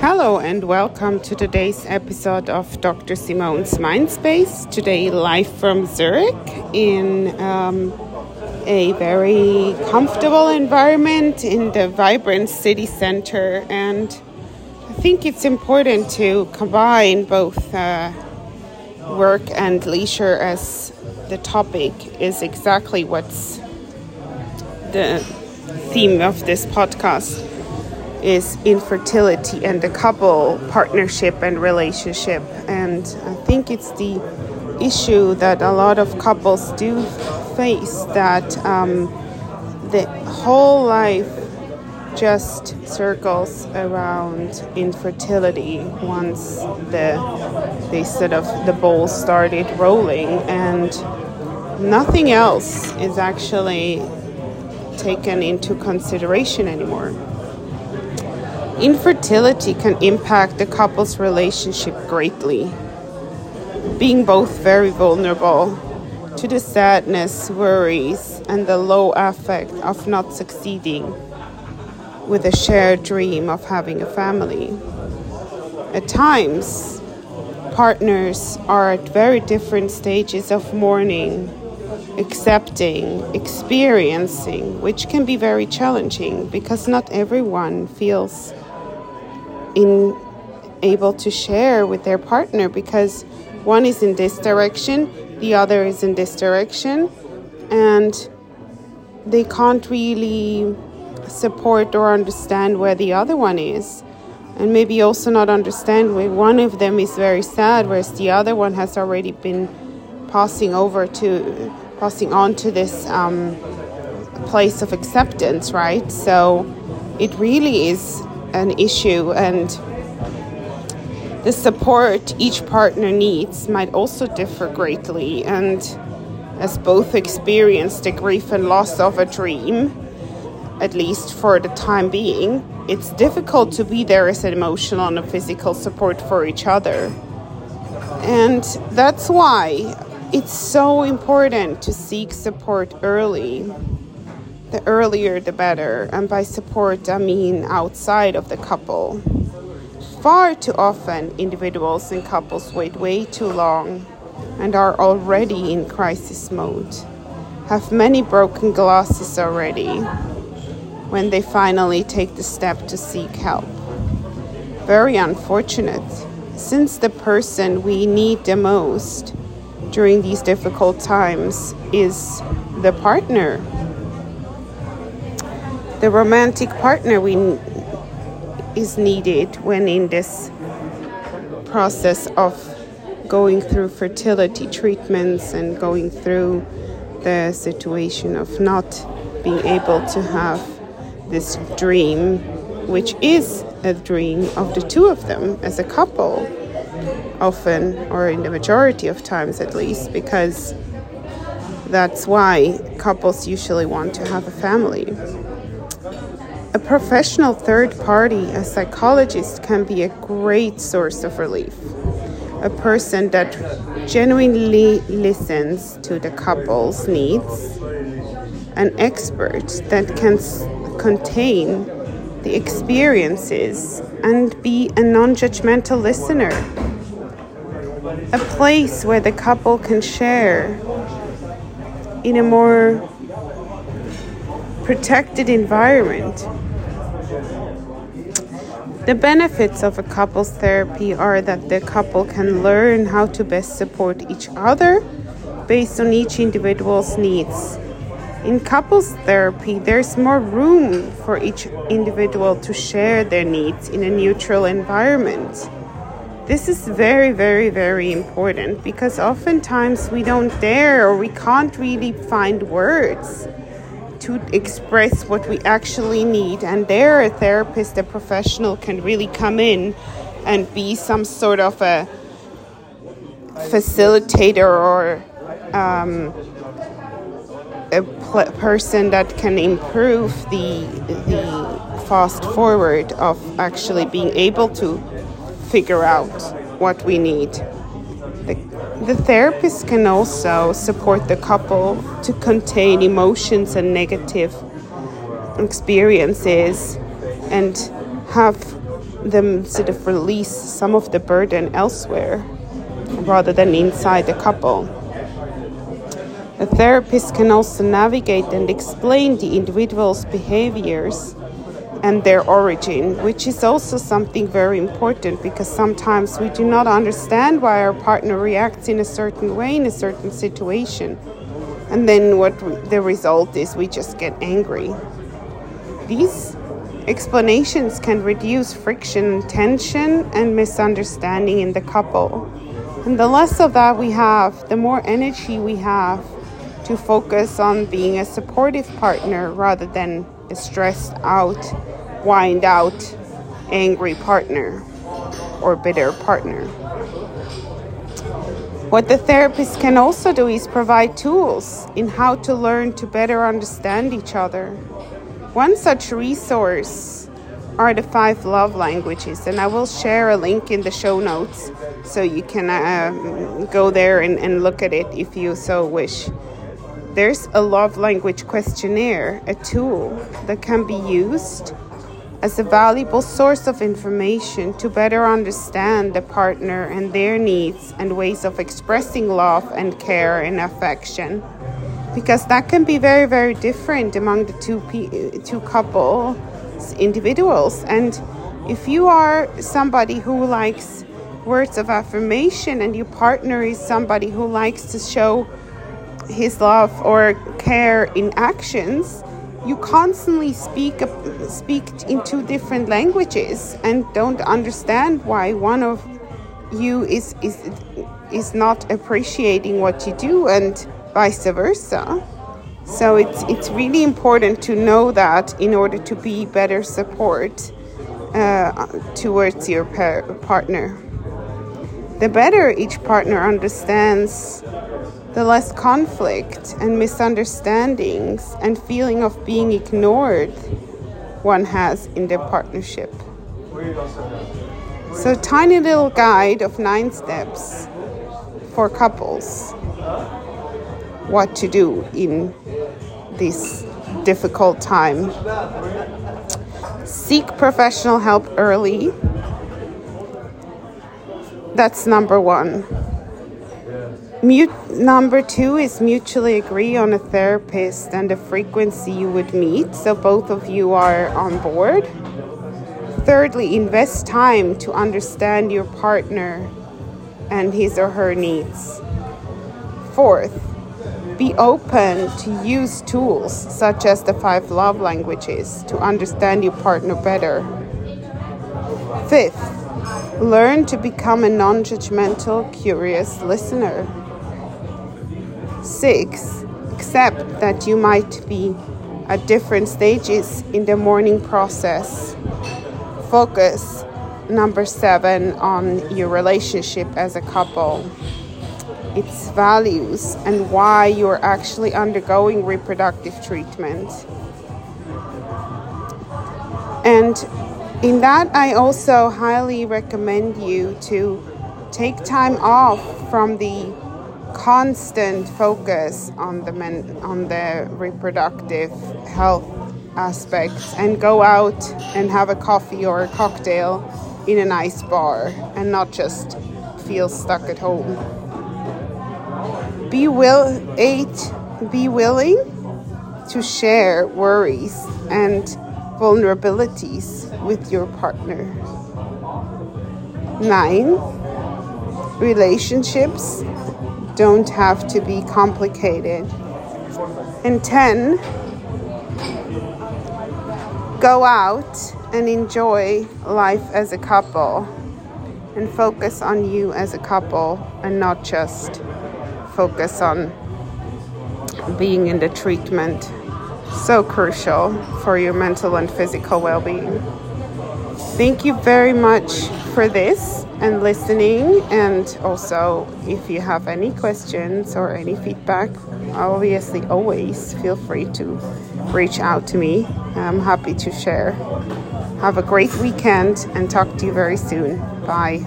Hello and welcome to today's episode of Dr. Simone's Mindspace. Today, live from Zurich in um, a very comfortable environment in the vibrant city center. And I think it's important to combine both uh, work and leisure as the topic is exactly what's the theme of this podcast is infertility and the couple partnership and relationship and i think it's the issue that a lot of couples do face that um, the whole life just circles around infertility once the they sort of the ball started rolling and nothing else is actually taken into consideration anymore. Infertility can impact the couple's relationship greatly, being both very vulnerable to the sadness, worries, and the low affect of not succeeding with a shared dream of having a family. At times, partners are at very different stages of mourning accepting, experiencing, which can be very challenging because not everyone feels in able to share with their partner because one is in this direction, the other is in this direction, and they can't really support or understand where the other one is. And maybe also not understand why one of them is very sad, whereas the other one has already been passing over to passing on to this um, place of acceptance, right? So it really is an issue, and the support each partner needs might also differ greatly. And as both experience the grief and loss of a dream, at least for the time being, it's difficult to be there as an emotional and a physical support for each other. And that's why it's so important to seek support early. The earlier, the better. And by support, I mean outside of the couple. Far too often, individuals and couples wait way too long and are already in crisis mode, have many broken glasses already when they finally take the step to seek help. Very unfortunate, since the person we need the most during these difficult times is the partner. The romantic partner we is needed when in this process of going through fertility treatments and going through the situation of not being able to have this dream, which is a dream of the two of them as a couple often, or in the majority of times at least, because that's why couples usually want to have a family. A professional third party, a psychologist, can be a great source of relief. A person that genuinely listens to the couple's needs, an expert that can contain the experiences and be a non judgmental listener a place where the couple can share in a more protected environment. The benefits of a couples therapy are that the couple can learn how to best support each other based on each individual's needs. In couples therapy, there's more room for each individual to share their needs in a neutral environment. This is very, very, very important because oftentimes we don't dare or we can't really find words to express what we actually need. And there, a therapist, a professional can really come in and be some sort of a facilitator or um, a pl- person that can improve the the fast forward of actually being able to figure out what we need. The, the therapist can also support the couple to contain emotions and negative experiences and have them sort of release some of the burden elsewhere rather than inside the couple. A therapist can also navigate and explain the individual's behaviors and their origin, which is also something very important because sometimes we do not understand why our partner reacts in a certain way in a certain situation. And then what the result is, we just get angry. These explanations can reduce friction, tension, and misunderstanding in the couple. And the less of that we have, the more energy we have to focus on being a supportive partner rather than stressed out, wind out, angry partner or bitter partner. What the therapist can also do is provide tools in how to learn to better understand each other. One such resource are the five love languages, and I will share a link in the show notes so you can uh, go there and, and look at it if you so wish. There's a love language questionnaire, a tool that can be used as a valuable source of information to better understand the partner and their needs and ways of expressing love and care and affection. Because that can be very, very different among the two, pe- two couples, individuals. And if you are somebody who likes words of affirmation and your partner is somebody who likes to show his love or care in actions, you constantly speak speak in two different languages and don't understand why one of you is is is not appreciating what you do and vice versa. So it's it's really important to know that in order to be better support uh, towards your par- partner. The better each partner understands the less conflict and misunderstandings and feeling of being ignored one has in their partnership. So, tiny little guide of nine steps for couples what to do in this difficult time. Seek professional help early. That's number one. Mute, number two is mutually agree on a therapist and the frequency you would meet, so both of you are on board. Thirdly, invest time to understand your partner and his or her needs. Fourth, be open to use tools such as the five love languages to understand your partner better. Fifth, learn to become a non judgmental, curious listener. Six, except that you might be at different stages in the mourning process. Focus, number seven, on your relationship as a couple, its values, and why you're actually undergoing reproductive treatment. And in that, I also highly recommend you to take time off from the constant focus on the men on the reproductive health aspects and go out and have a coffee or a cocktail in a nice bar and not just feel stuck at home. Be will eight be willing to share worries and vulnerabilities with your partner. 9 relationships don't have to be complicated. And 10, go out and enjoy life as a couple and focus on you as a couple and not just focus on being in the treatment. So crucial for your mental and physical well being. Thank you very much for this and listening. And also, if you have any questions or any feedback, obviously, always feel free to reach out to me. I'm happy to share. Have a great weekend and talk to you very soon. Bye.